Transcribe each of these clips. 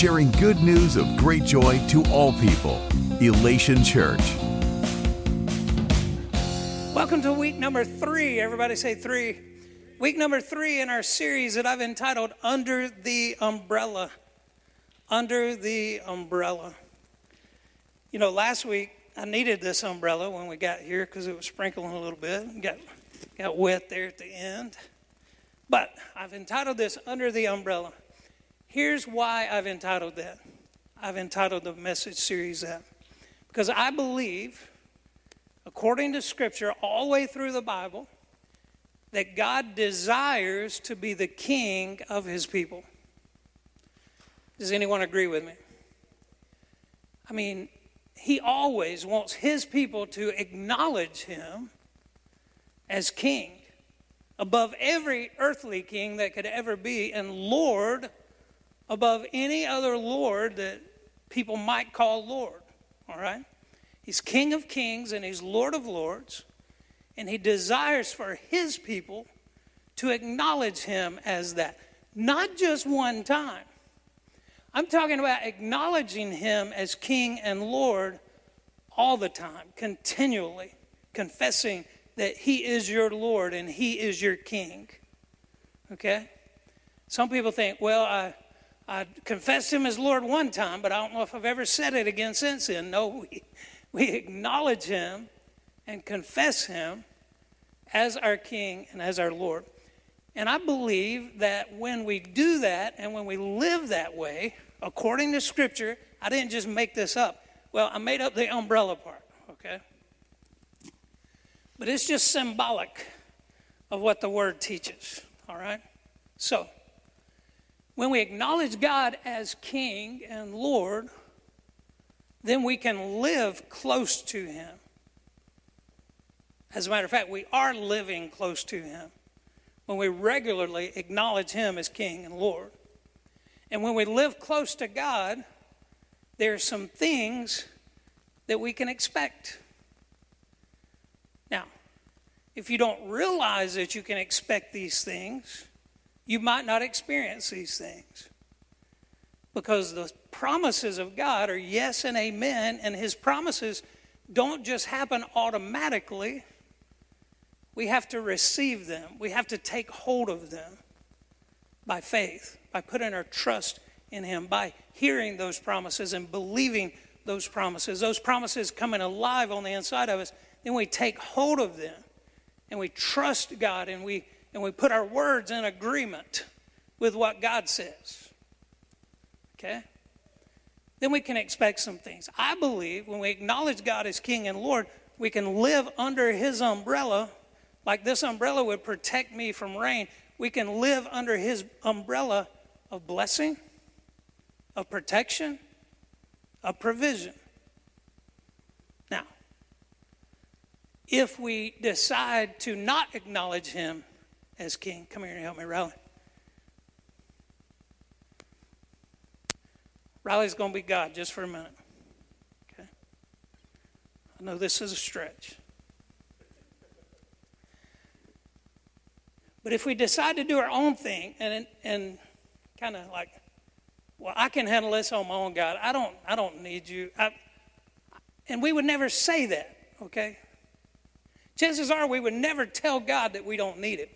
sharing good news of great joy to all people. Elation Church. Welcome to week number three. Everybody say three. Week number three in our series that I've entitled Under the Umbrella. Under the Umbrella. You know, last week I needed this umbrella when we got here because it was sprinkling a little bit. Got, got wet there at the end. But I've entitled this Under the Umbrella. Here's why I've entitled that. I've entitled the message series that. Because I believe, according to Scripture, all the way through the Bible, that God desires to be the king of his people. Does anyone agree with me? I mean, he always wants his people to acknowledge him as king above every earthly king that could ever be and Lord above any other Lord that people might call Lord. All right? He's King of kings and He's Lord of lords. And He desires for His people to acknowledge Him as that. Not just one time. I'm talking about acknowledging Him as King and Lord all the time, continually, confessing that He is your Lord and He is your King. Okay? Some people think, well, I I confessed him as Lord one time, but I don't know if I've ever said it again since then. No, we, we acknowledge him and confess him as our King and as our Lord. And I believe that when we do that and when we live that way, according to Scripture, I didn't just make this up. Well, I made up the umbrella part, okay? But it's just symbolic of what the Word teaches, all right? So, when we acknowledge God as King and Lord, then we can live close to Him. As a matter of fact, we are living close to Him when we regularly acknowledge Him as King and Lord. And when we live close to God, there are some things that we can expect. Now, if you don't realize that you can expect these things, you might not experience these things. Because the promises of God are yes and amen, and His promises don't just happen automatically. We have to receive them, we have to take hold of them by faith, by putting our trust in Him, by hearing those promises and believing those promises. Those promises coming alive on the inside of us, then we take hold of them and we trust God and we and we put our words in agreement with what God says. Okay? Then we can expect some things. I believe when we acknowledge God as King and Lord, we can live under His umbrella, like this umbrella would protect me from rain. We can live under His umbrella of blessing, of protection, of provision. Now, if we decide to not acknowledge Him as king. Come here and help me, Riley. Riley's going to be God just for a minute. Okay? I know this is a stretch. But if we decide to do our own thing and, and kind of like, well, I can handle this on my own, God. I don't, I don't need you. I, and we would never say that, okay? Chances are we would never tell God that we don't need it.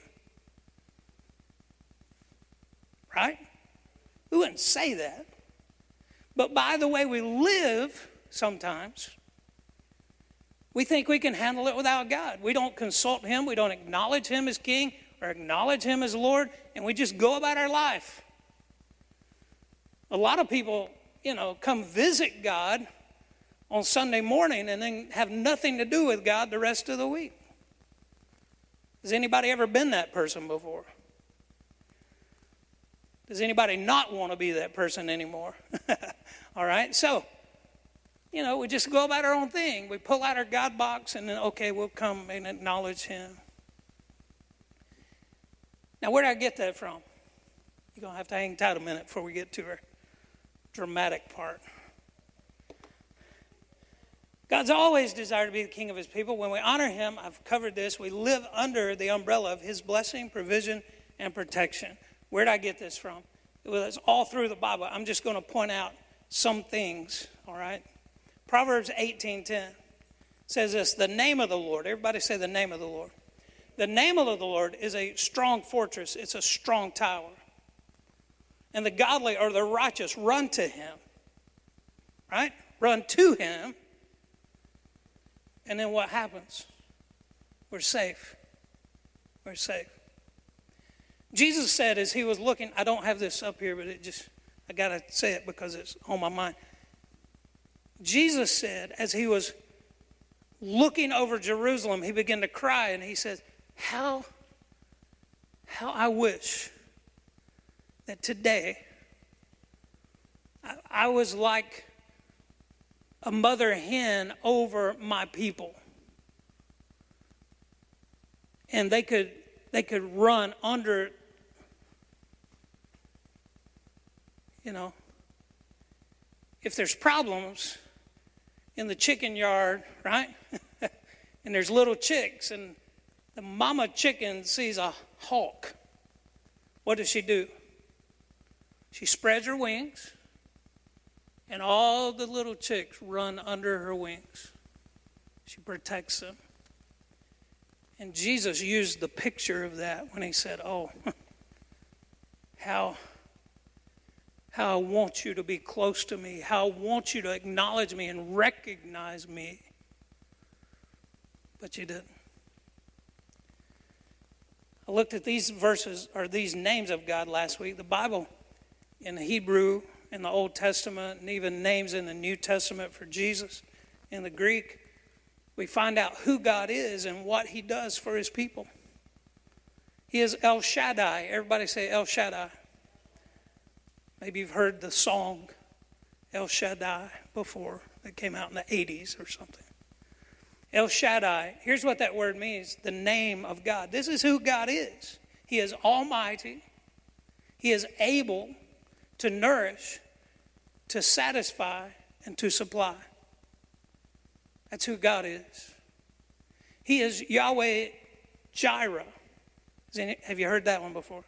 Right? We wouldn't say that. But by the way we live, sometimes, we think we can handle it without God. We don't consult Him, we don't acknowledge Him as King or acknowledge Him as Lord, and we just go about our life. A lot of people, you know, come visit God on Sunday morning and then have nothing to do with God the rest of the week. Has anybody ever been that person before? Does anybody not want to be that person anymore? All right, so, you know, we just go about our own thing. We pull out our God box and then, okay, we'll come and acknowledge Him. Now, where did I get that from? You're going to have to hang tight a minute before we get to our dramatic part. God's always desired to be the king of his people. When we honor him, I've covered this, we live under the umbrella of his blessing, provision, and protection. Where did I get this from? Well, it's all through the Bible. I'm just going to point out some things, all right? Proverbs 18:10 says this, the name of the Lord. Everybody say the name of the Lord. The name of the Lord is a strong fortress. It's a strong tower. And the godly or the righteous run to him. Right? Run to him. And then what happens? We're safe. We're safe. Jesus said as he was looking, I don't have this up here, but it just, I got to say it because it's on my mind. Jesus said as he was looking over Jerusalem, he began to cry and he said, How, how I wish that today I, I was like a mother hen over my people. And they could they could run under you know if there's problems in the chicken yard, right? and there's little chicks, and the mama chicken sees a hawk. What does she do? She spreads her wings, and all the little chicks run under her wings. She protects them. And Jesus used the picture of that when he said, Oh, how how I want you to be close to me, how I want you to acknowledge me and recognize me. But you didn't. I looked at these verses or these names of God last week. The Bible in the Hebrew, in the Old Testament, and even names in the New Testament for Jesus in the Greek, we find out who God is and what he does for his people. He is El Shaddai. Everybody say El Shaddai. Maybe you've heard the song El Shaddai before that came out in the 80s or something. El Shaddai, here's what that word means the name of God. This is who God is. He is almighty, He is able to nourish, to satisfy, and to supply. That's who God is. He is Yahweh Jireh. Have you heard that one before?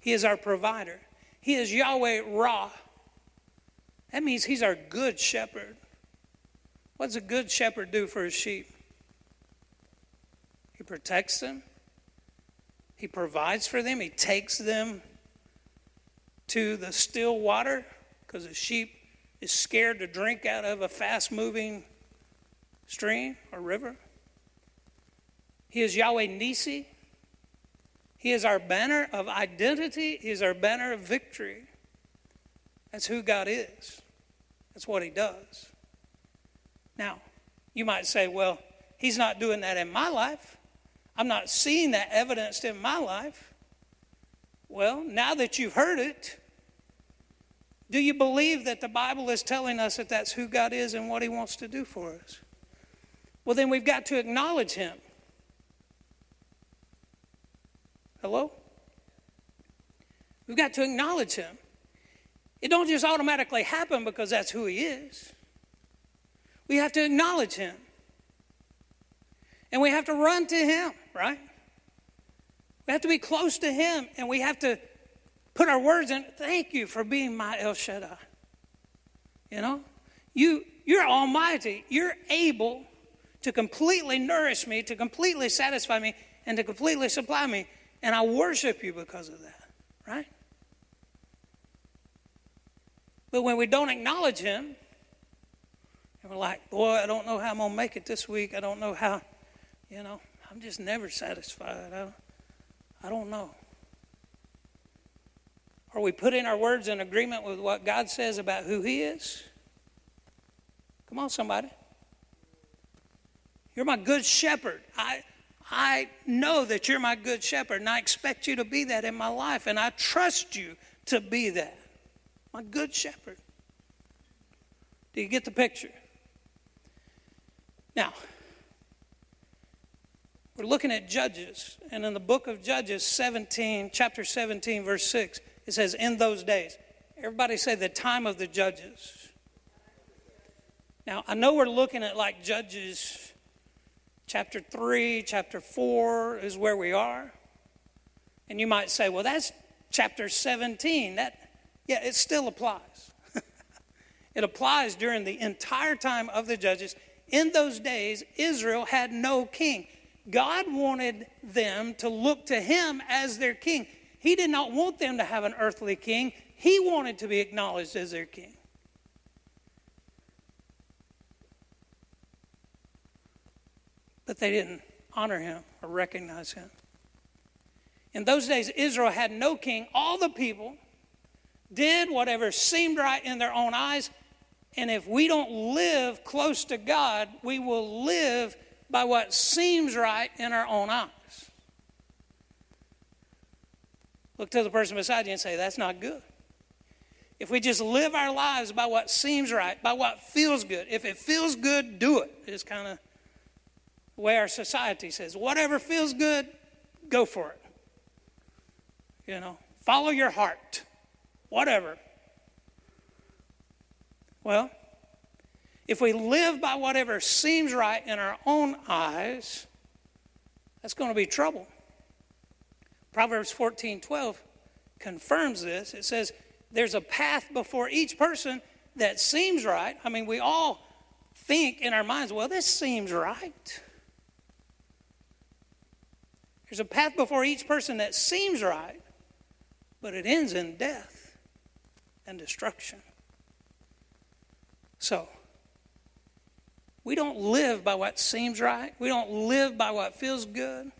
He is our provider. He is Yahweh Ra. That means he's our good shepherd. What does a good shepherd do for his sheep? He protects them, he provides for them, he takes them to the still water because a sheep is scared to drink out of a fast moving stream or river. He is Yahweh Nissi. He is our banner of identity, He is our banner of victory. That's who God is, that's what He does. Now, you might say, well, He's not doing that in my life. I'm not seeing that evidenced in my life. Well, now that you've heard it, do you believe that the Bible is telling us that that's who God is and what He wants to do for us? Well, then we've got to acknowledge Him. Hello? We've got to acknowledge him. It don't just automatically happen because that's who he is. We have to acknowledge him. And we have to run to him, right? We have to be close to him and we have to put our words in. Thank you for being my El Shaddai. You know? You you're almighty. You're able to completely nourish me, to completely satisfy me, and to completely supply me. And I worship you because of that, right? But when we don't acknowledge Him, and we're like, boy, I don't know how I'm going to make it this week. I don't know how, you know, I'm just never satisfied. I, I don't know. Are we putting our words in agreement with what God says about who He is? Come on, somebody. You're my good shepherd. I, I know that you're my good shepherd, and I expect you to be that in my life, and I trust you to be that. My good shepherd. Do you get the picture? Now, we're looking at Judges, and in the book of Judges 17, chapter 17, verse 6, it says, In those days. Everybody say the time of the judges. Now, I know we're looking at like Judges Chapter 3, chapter 4 is where we are. And you might say, well, that's chapter 17. That, Yeah, it still applies. it applies during the entire time of the judges. In those days, Israel had no king. God wanted them to look to him as their king. He did not want them to have an earthly king, he wanted to be acknowledged as their king. But they didn't honor him or recognize him. In those days, Israel had no king. All the people did whatever seemed right in their own eyes. And if we don't live close to God, we will live by what seems right in our own eyes. Look to the person beside you and say, That's not good. If we just live our lives by what seems right, by what feels good, if it feels good, do it. it, is kind of the way our society says. Whatever feels good, go for it. You know, follow your heart, whatever. Well, if we live by whatever seems right in our own eyes, that's going to be trouble. Proverbs 14 12 confirms this. It says, There's a path before each person that seems right. I mean, we all think in our minds, Well, this seems right. There's a path before each person that seems right, but it ends in death and destruction. So, we don't live by what seems right. We don't live by what feels good.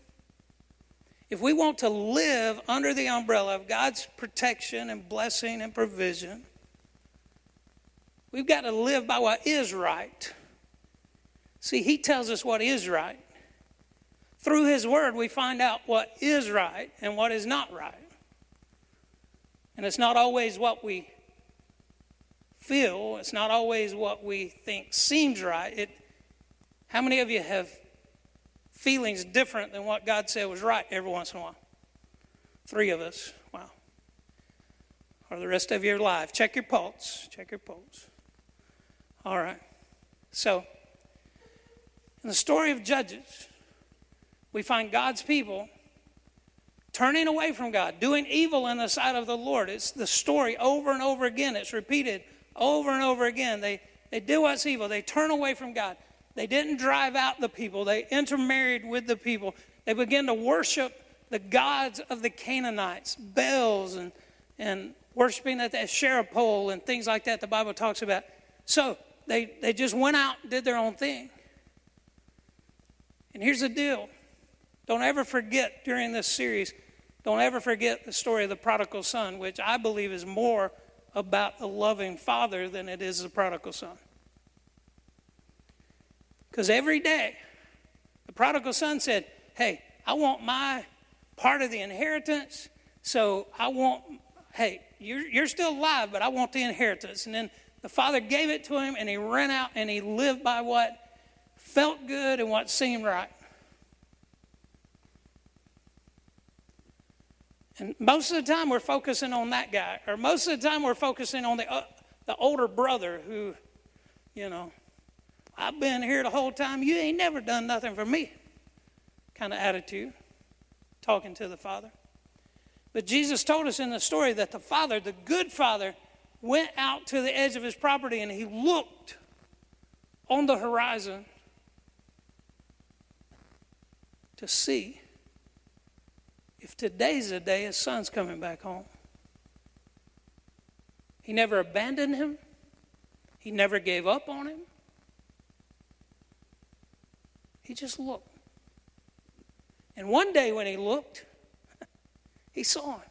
If we want to live under the umbrella of God's protection and blessing and provision, we've got to live by what is right. See, He tells us what is right. Through His Word, we find out what is right and what is not right. And it's not always what we feel, it's not always what we think seems right. It, how many of you have feelings different than what God said was right every once in a while? Three of us. Wow. Or the rest of your life. Check your pulse. Check your pulse. All right. So, in the story of Judges, we find God's people turning away from God, doing evil in the sight of the Lord. It's the story over and over again. It's repeated over and over again. They, they do what's evil, they turn away from God. They didn't drive out the people, they intermarried with the people. They began to worship the gods of the Canaanites, Baals, and, and worshiping at the Asherah pole and things like that the Bible talks about. So they, they just went out and did their own thing. And here's the deal don't ever forget during this series, don't ever forget the story of the prodigal son, which I believe is more about the loving father than it is the prodigal son. Because every day, the prodigal son said, Hey, I want my part of the inheritance, so I want, hey, you're, you're still alive, but I want the inheritance. And then the father gave it to him, and he ran out and he lived by what felt good and what seemed right. And most of the time we're focusing on that guy, or most of the time we're focusing on the, uh, the older brother who, you know, I've been here the whole time. You ain't never done nothing for me. Kind of attitude, talking to the Father. But Jesus told us in the story that the Father, the good Father, went out to the edge of his property and he looked on the horizon to see if today's the day his son's coming back home. He never abandoned him, he never gave up on him. He just looked. And one day when he looked, he saw him.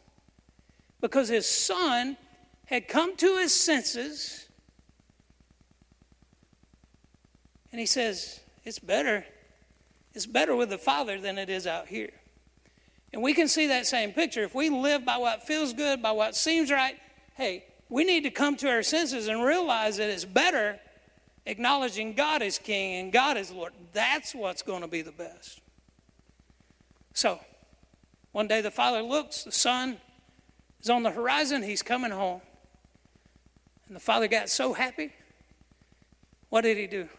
Because his son had come to his senses. And he says, It's better. It's better with the Father than it is out here. And we can see that same picture. If we live by what feels good, by what seems right, hey, we need to come to our senses and realize that it's better acknowledging God is King and God is Lord. That's what's going to be the best. So, one day the father looks, the son is on the horizon, he's coming home. And the father got so happy. What did he do?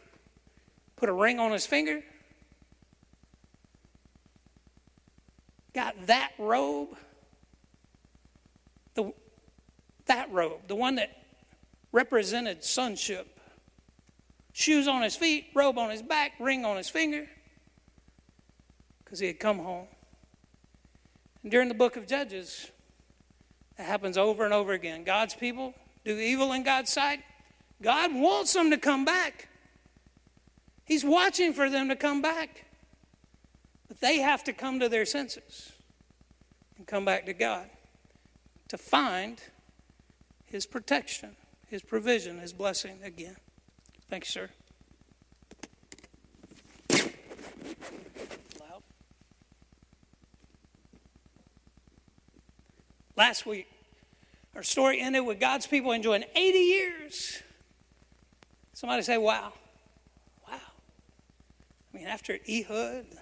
Put a ring on his finger? Got that robe? The, that robe, the one that represented sonship. Shoes on his feet, robe on his back, ring on his finger, because he had come home. And during the book of Judges, it happens over and over again. God's people do evil in God's sight. God wants them to come back. He's watching for them to come back. But they have to come to their senses and come back to God to find His protection, His provision, His blessing again. Thank you, sir. Loud. Last week, our story ended with God's people enjoying 80 years. Somebody say, wow. Wow. I mean, after Ehud,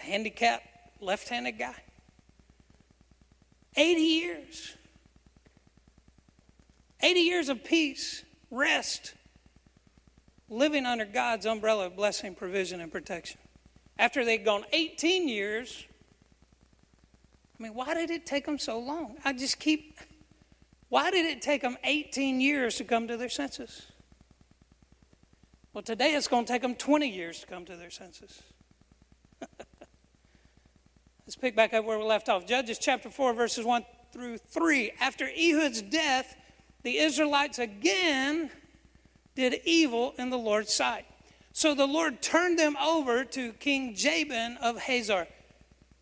handicapped left handed guy, 80 years. 80 years of peace, rest, living under God's umbrella of blessing, provision, and protection. After they'd gone 18 years, I mean, why did it take them so long? I just keep, why did it take them 18 years to come to their senses? Well, today it's going to take them 20 years to come to their senses. Let's pick back up where we left off. Judges chapter 4, verses 1 through 3. After Ehud's death, the Israelites again did evil in the Lord's sight. So the Lord turned them over to King Jabin of Hazor.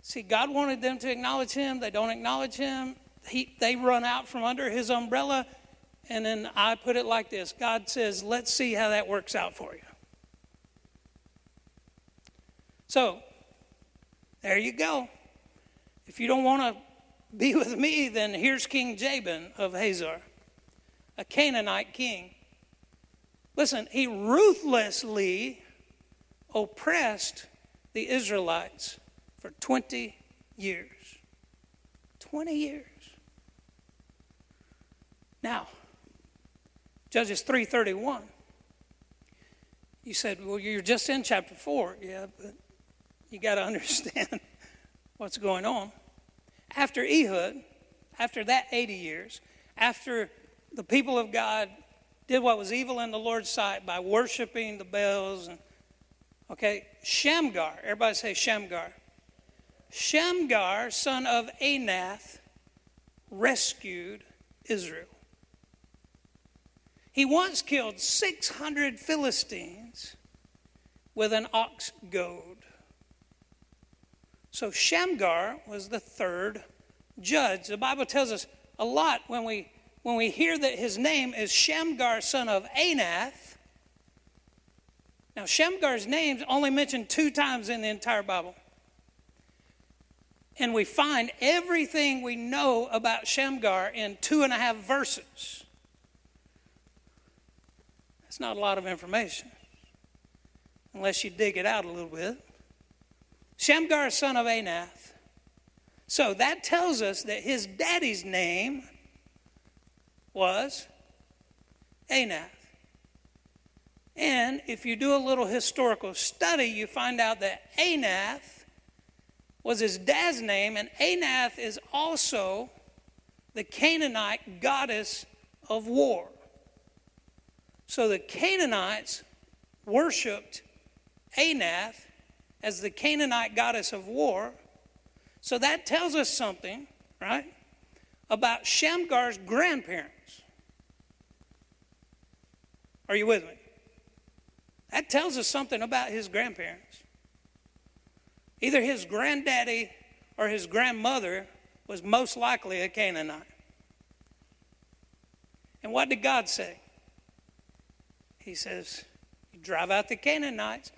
See, God wanted them to acknowledge him. They don't acknowledge him. He, they run out from under his umbrella. And then I put it like this God says, let's see how that works out for you. So, there you go. If you don't want to be with me, then here's King Jabin of Hazor, a Canaanite king. Listen, he ruthlessly oppressed the Israelites for 20 years. 20 years. Now, Judges 3:31. You said, "Well, you're just in chapter 4." Yeah, but you got to understand what's going on. After Ehud, after that 80 years, after the people of God did what was evil in the Lord's sight by worshiping the Baals and okay, Shamgar, everybody say Shamgar. Shamgar, son of Anath, rescued Israel. He once killed 600 Philistines with an ox goad. So Shamgar was the third judge. The Bible tells us a lot when we when we hear that his name is Shamgar, son of Anath. Now, Shamgar's name's only mentioned two times in the entire Bible. And we find everything we know about Shamgar in two and a half verses. That's not a lot of information, unless you dig it out a little bit. Shamgar, son of Anath. So that tells us that his daddy's name was Anath. And if you do a little historical study, you find out that Anath was his dad's name, and Anath is also the Canaanite goddess of war. So the Canaanites worshiped Anath as the Canaanite goddess of war. So that tells us something, right, about Shamgar's grandparents. Are you with me? That tells us something about his grandparents. Either his granddaddy or his grandmother was most likely a Canaanite. And what did God say? He says, drive out the Canaanites,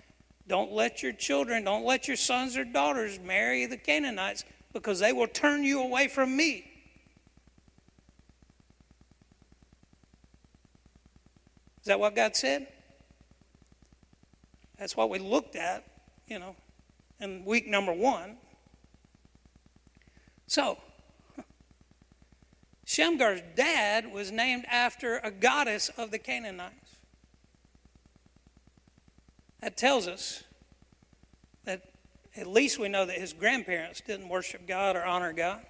don't let your children, don't let your sons or daughters marry the Canaanites because they will turn you away from me. Is that what God said? That's what we looked at, you know, in week number one. So, Shamgar's dad was named after a goddess of the Canaanites. That tells us that at least we know that his grandparents didn't worship God or honor God.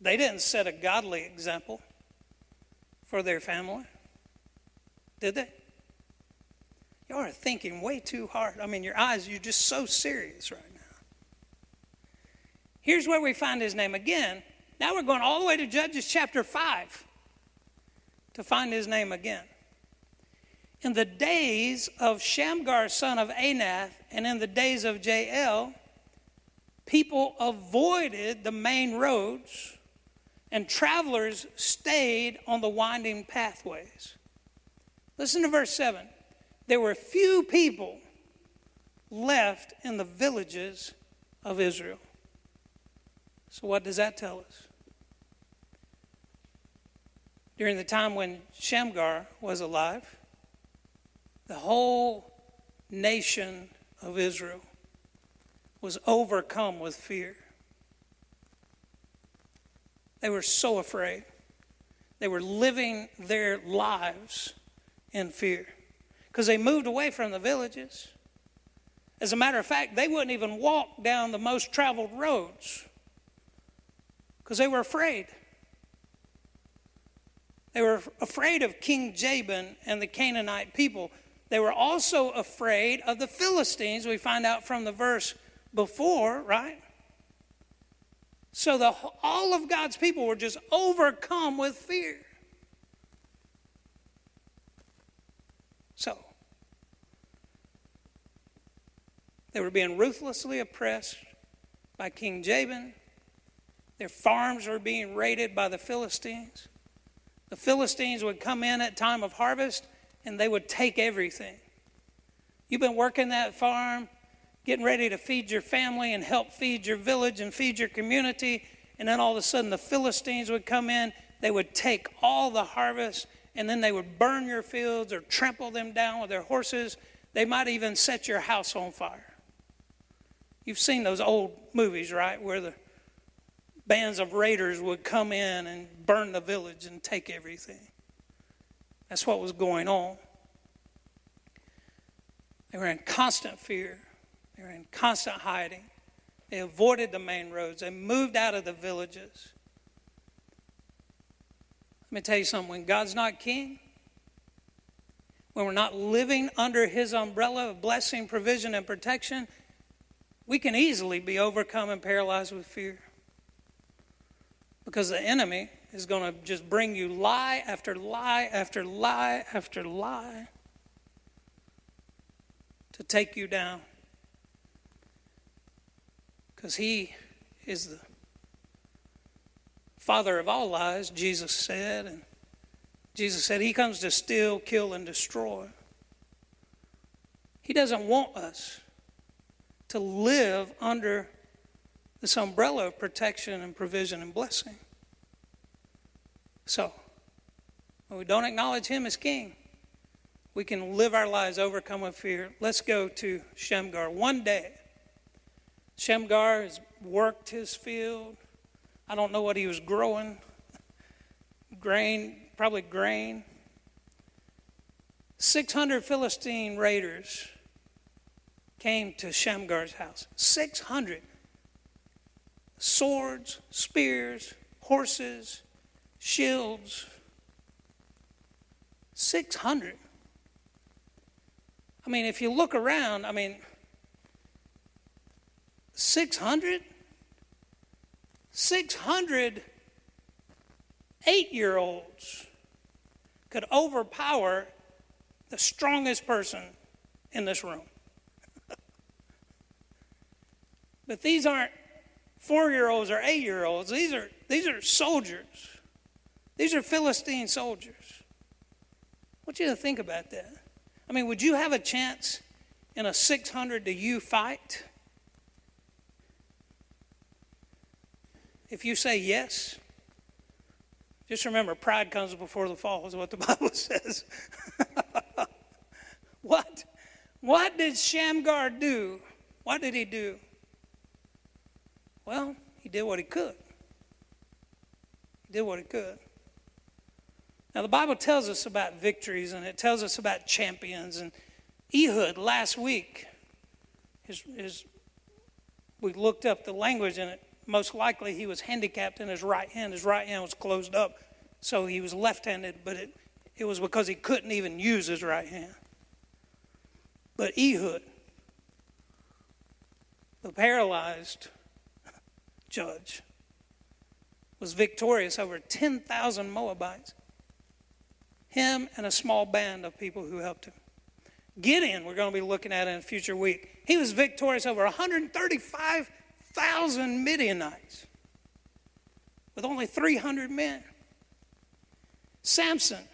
They didn't set a godly example for their family, did they? Y'all are thinking way too hard. I mean, your eyes, you're just so serious right now. Here's where we find his name again. Now we're going all the way to Judges chapter 5 to find his name again. In the days of Shamgar, son of Anath, and in the days of Jael, people avoided the main roads and travelers stayed on the winding pathways. Listen to verse 7. There were few people left in the villages of Israel. So, what does that tell us? During the time when Shamgar was alive, the whole nation of Israel was overcome with fear. They were so afraid. They were living their lives in fear because they moved away from the villages. As a matter of fact, they wouldn't even walk down the most traveled roads because they were afraid. They were afraid of King Jabin and the Canaanite people. They were also afraid of the Philistines, we find out from the verse before, right? So the, all of God's people were just overcome with fear. So, they were being ruthlessly oppressed by King Jabin. Their farms were being raided by the Philistines. The Philistines would come in at time of harvest and they would take everything. You've been working that farm, getting ready to feed your family and help feed your village and feed your community, and then all of a sudden the Philistines would come in, they would take all the harvest, and then they would burn your fields or trample them down with their horses. They might even set your house on fire. You've seen those old movies, right, where the bands of raiders would come in and burn the village and take everything. That's what was going on. They were in constant fear, they were in constant hiding. They avoided the main roads, they moved out of the villages. Let me tell you something when God's not king, when we're not living under his umbrella of blessing, provision, and protection, we can easily be overcome and paralyzed with fear. Because the enemy is going to just bring you lie after lie after lie after lie to take you down. Because he is the father of all lies, Jesus said. And Jesus said he comes to steal, kill, and destroy. He doesn't want us to live under this umbrella of protection and provision and blessing. So, when we don't acknowledge Him as King, we can live our lives overcome with fear. Let's go to Shamgar. One day, Shamgar has worked his field. I don't know what he was growing. Grain, probably grain. 600 Philistine raiders came to Shamgar's house. 600. Swords, spears, horses, shields. 600. I mean, if you look around, I mean, 600? 600 eight year olds could overpower the strongest person in this room. but these aren't four year olds or eight year olds, these are, these are soldiers. These are Philistine soldiers. I want you to think about that. I mean, would you have a chance in a 600 to you fight? If you say yes, just remember pride comes before the fall, is what the Bible says. what? What did Shamgar do? What did he do? Well, he did what he could. He did what he could. Now, the Bible tells us about victories and it tells us about champions. And Ehud last week, his, his, we looked up the language and it most likely he was handicapped in his right hand. His right hand was closed up, so he was left handed, but it, it was because he couldn't even use his right hand. But Ehud, the paralyzed judge, was victorious over 10,000 Moabites. Him and a small band of people who helped him. Gideon, we're going to be looking at in a future week. He was victorious over 135,000 Midianites with only 300 men. Samson,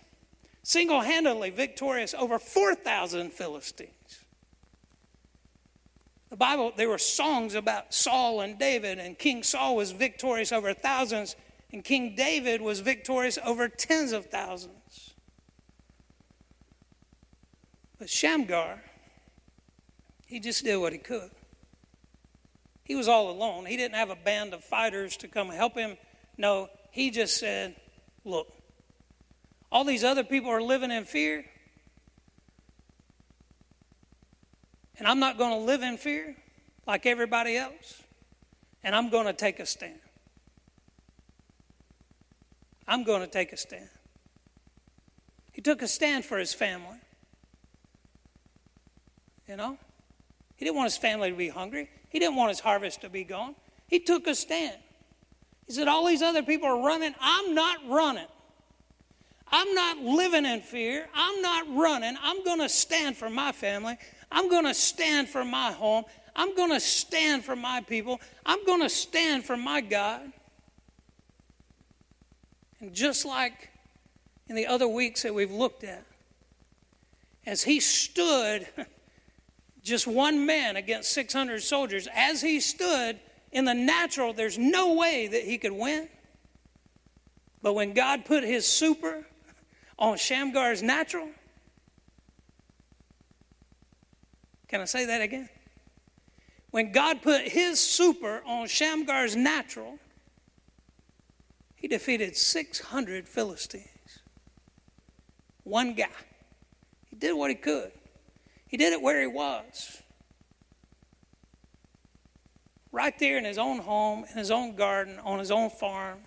single handedly victorious over 4,000 Philistines. The Bible, there were songs about Saul and David, and King Saul was victorious over thousands, and King David was victorious over tens of thousands. But Shamgar, he just did what he could. He was all alone. He didn't have a band of fighters to come help him. No, he just said, Look, all these other people are living in fear, and I'm not going to live in fear like everybody else, and I'm going to take a stand. I'm going to take a stand. He took a stand for his family. You know? He didn't want his family to be hungry. He didn't want his harvest to be gone. He took a stand. He said, All these other people are running. I'm not running. I'm not living in fear. I'm not running. I'm going to stand for my family. I'm going to stand for my home. I'm going to stand for my people. I'm going to stand for my God. And just like in the other weeks that we've looked at, as he stood just one man against 600 soldiers, as he stood in the natural, there's no way that he could win. But when God put his super on Shamgar's natural, can I say that again? When God put his super on Shamgar's natural, he defeated 600 Philistines. One guy. He did what he could. He did it where he was. Right there in his own home, in his own garden, on his own farm.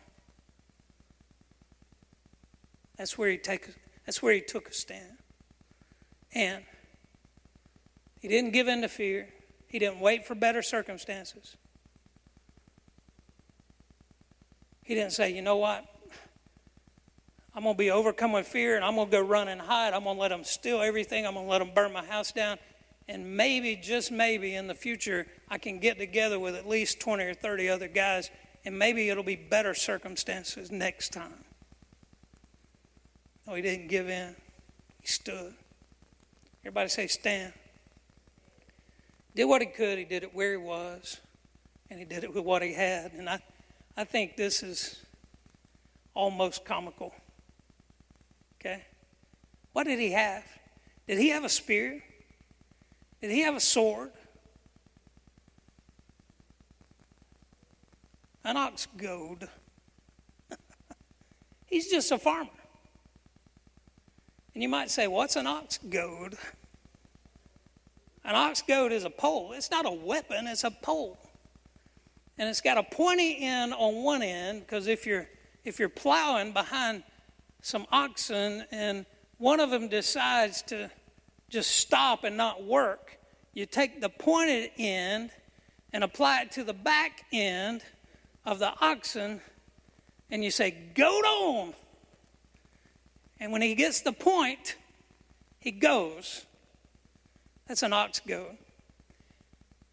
That's where he take that's where he took a stand. And he didn't give in to fear. He didn't wait for better circumstances. He didn't say, you know what? I'm going to be overcome with fear and I'm going to go run and hide. I'm going to let them steal everything. I'm going to let them burn my house down. And maybe, just maybe, in the future, I can get together with at least 20 or 30 other guys and maybe it'll be better circumstances next time. No, he didn't give in, he stood. Everybody say, stand. Did what he could, he did it where he was, and he did it with what he had. And I, I think this is almost comical. Okay? What did he have? Did he have a spear? Did he have a sword? An ox goad. He's just a farmer. And you might say, what's an ox goad? An ox goad is a pole. It's not a weapon, it's a pole. And it's got a pointy end on one end because if you're if you're plowing behind some oxen and one of them decides to just stop and not work, you take the pointed end and apply it to the back end of the oxen and you say, Goat on. And when he gets the point, he goes. That's an ox goad.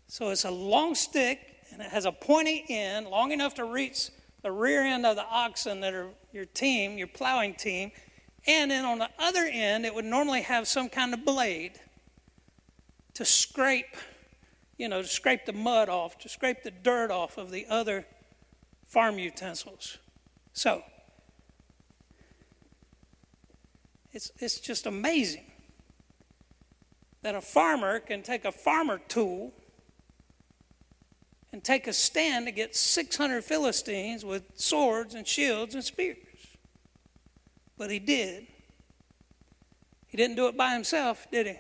So it's a long stick and it has a pointy end long enough to reach the rear end of the oxen that are your team, your plowing team. And then on the other end, it would normally have some kind of blade to scrape, you know, to scrape the mud off, to scrape the dirt off of the other farm utensils. So, it's, it's just amazing that a farmer can take a farmer tool and take a stand against 600 Philistines with swords and shields and spears. But he did. He didn't do it by himself, did he?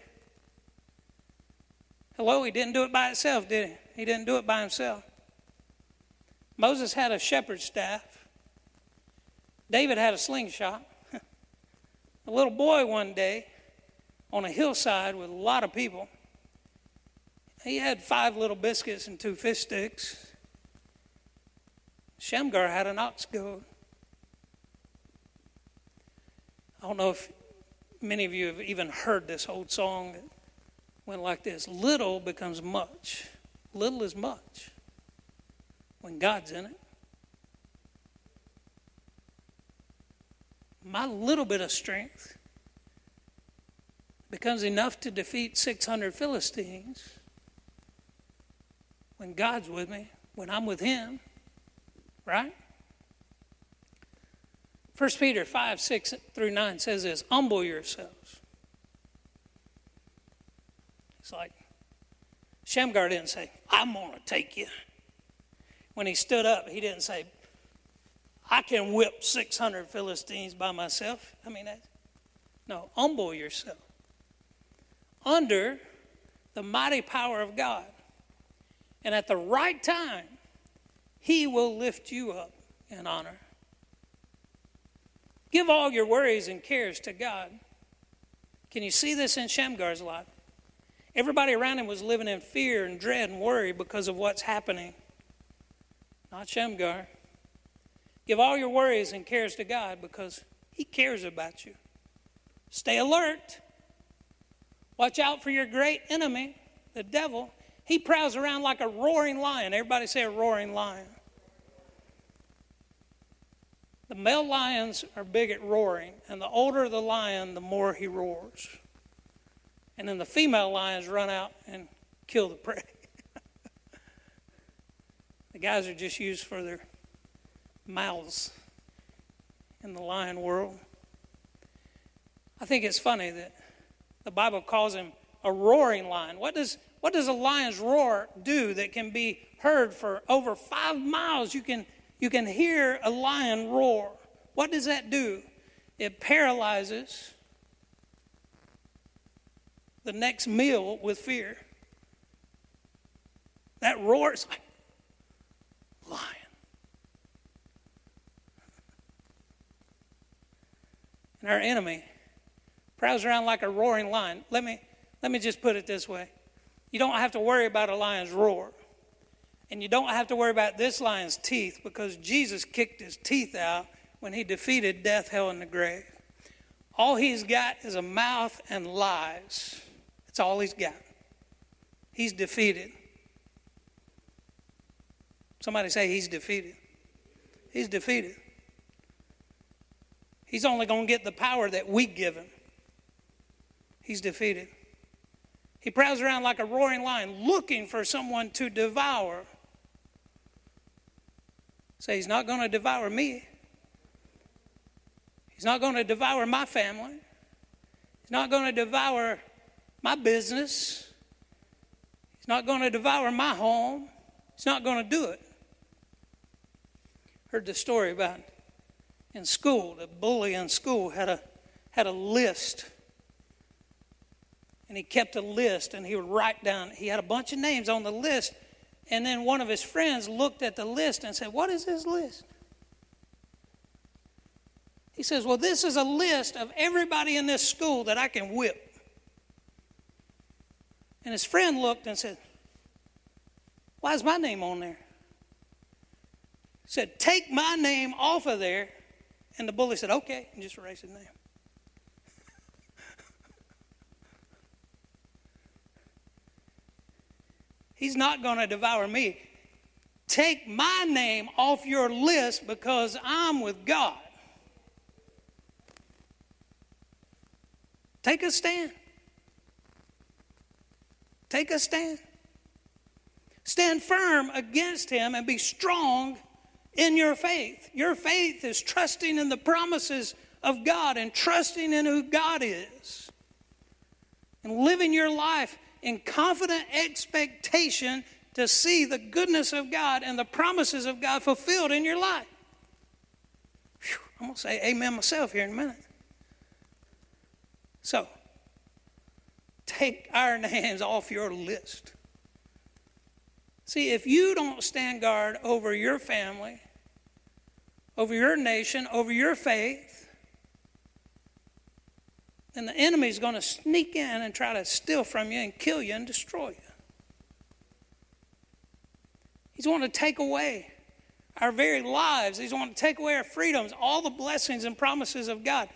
Hello, he didn't do it by himself, did he? He didn't do it by himself. Moses had a shepherd's staff. David had a slingshot. a little boy one day on a hillside with a lot of people. He had five little biscuits and two fish sticks. Shamgar had an ox goad. I don't know if many of you have even heard this old song that went like this Little becomes much, little is much when God's in it. My little bit of strength becomes enough to defeat 600 Philistines when God's with me, when I'm with Him, right? 1 Peter 5, 6 through 9 says this humble yourselves. It's like Shamgar didn't say, I'm going to take you. When he stood up, he didn't say, I can whip 600 Philistines by myself. I mean, no, humble yourself under the mighty power of God. And at the right time, he will lift you up in honor. Give all your worries and cares to God. Can you see this in Shamgar's life? Everybody around him was living in fear and dread and worry because of what's happening. Not Shamgar. Give all your worries and cares to God because He cares about you. Stay alert. Watch out for your great enemy, the devil. He prowls around like a roaring lion. Everybody say a roaring lion. The male lions are big at roaring, and the older the lion, the more he roars. And then the female lions run out and kill the prey. the guys are just used for their mouths in the lion world. I think it's funny that the Bible calls him a roaring lion. What does, what does a lion's roar do that can be heard for over five miles? You can you can hear a lion roar. What does that do? It paralyzes the next meal with fear. That roar is like, lion. And our enemy prowls around like a roaring lion. Let me, let me just put it this way you don't have to worry about a lion's roar. And you don't have to worry about this lion's teeth because Jesus kicked his teeth out when he defeated death, hell, and the grave. All he's got is a mouth and lies. That's all he's got. He's defeated. Somebody say he's defeated. He's defeated. He's only going to get the power that we give him. He's defeated. He prowls around like a roaring lion looking for someone to devour. Say, He's not going to devour me. He's not going to devour my family. He's not going to devour my business. He's not going to devour my home. He's not going to do it. Heard the story about in school, the bully in school had a had a list. And he kept a list and he would write down, he had a bunch of names on the list and then one of his friends looked at the list and said, What is this list? He says, Well, this is a list of everybody in this school that I can whip. And his friend looked and said, Why is my name on there? He said, Take my name off of there. And the bully said, Okay, and just erase his name. He's not going to devour me. Take my name off your list because I'm with God. Take a stand. Take a stand. Stand firm against him and be strong in your faith. Your faith is trusting in the promises of God and trusting in who God is and living your life in confident expectation to see the goodness of God and the promises of God fulfilled in your life. Whew, I'm going to say amen myself here in a minute. So, take iron hands off your list. See, if you don't stand guard over your family, over your nation, over your faith, then the enemy's going to sneak in and try to steal from you and kill you and destroy you. He's wanting to take away our very lives. He's wanting to take away our freedoms, all the blessings and promises of God.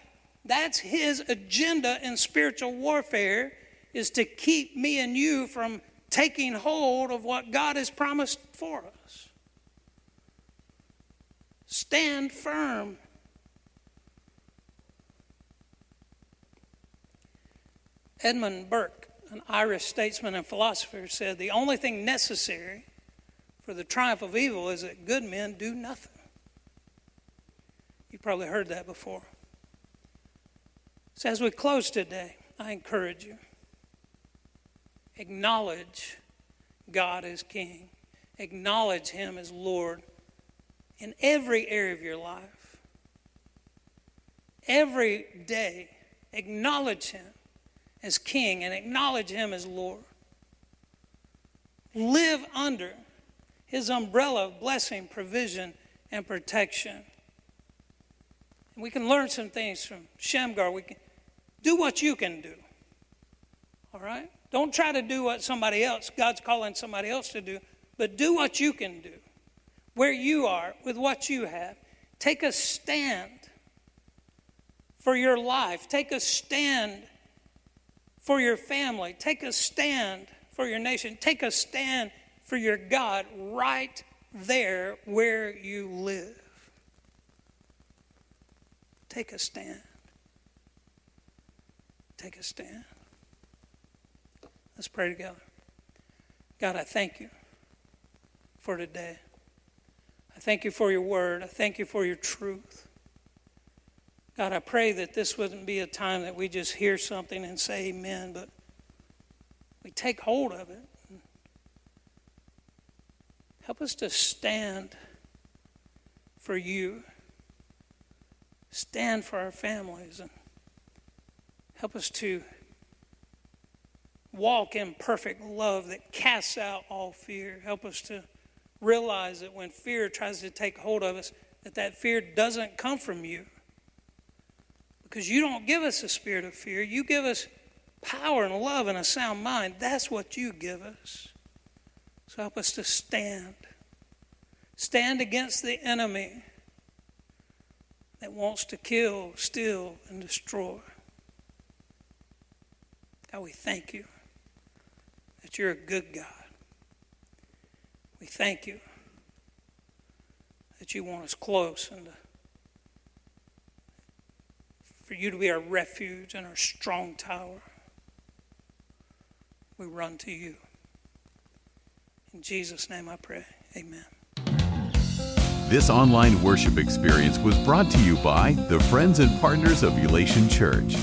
That's his agenda in spiritual warfare is to keep me and you from taking hold of what God has promised for us. Stand firm. Edmund Burke, an Irish statesman and philosopher, said the only thing necessary for the triumph of evil is that good men do nothing. You've probably heard that before. So, as we close today, I encourage you acknowledge God as King, acknowledge Him as Lord in every area of your life. Every day, acknowledge Him as King and acknowledge Him as Lord. Live under His umbrella of blessing, provision, and protection. And we can learn some things from Shamgar. We can do what you can do. All right? Don't try to do what somebody else, God's calling somebody else to do, but do what you can do. Where you are, with what you have. Take a stand for your life. Take a stand for your family. Take a stand for your nation. Take a stand for your God right there where you live. Take a stand. Take a stand. Let's pray together. God, I thank you for today. I thank you for your word. I thank you for your truth. God, I pray that this wouldn't be a time that we just hear something and say amen, but we take hold of it. Help us to stand for you, stand for our families, and help us to walk in perfect love that casts out all fear. Help us to realize that when fear tries to take hold of us, that that fear doesn't come from you. Because you don't give us a spirit of fear. You give us power and love and a sound mind. That's what you give us. So help us to stand. Stand against the enemy that wants to kill, steal, and destroy. God, we thank you that you're a good God. We thank you that you want us close and to, for you to be our refuge and our strong tower. We run to you. In Jesus' name I pray. Amen. This online worship experience was brought to you by the friends and partners of Elation Church.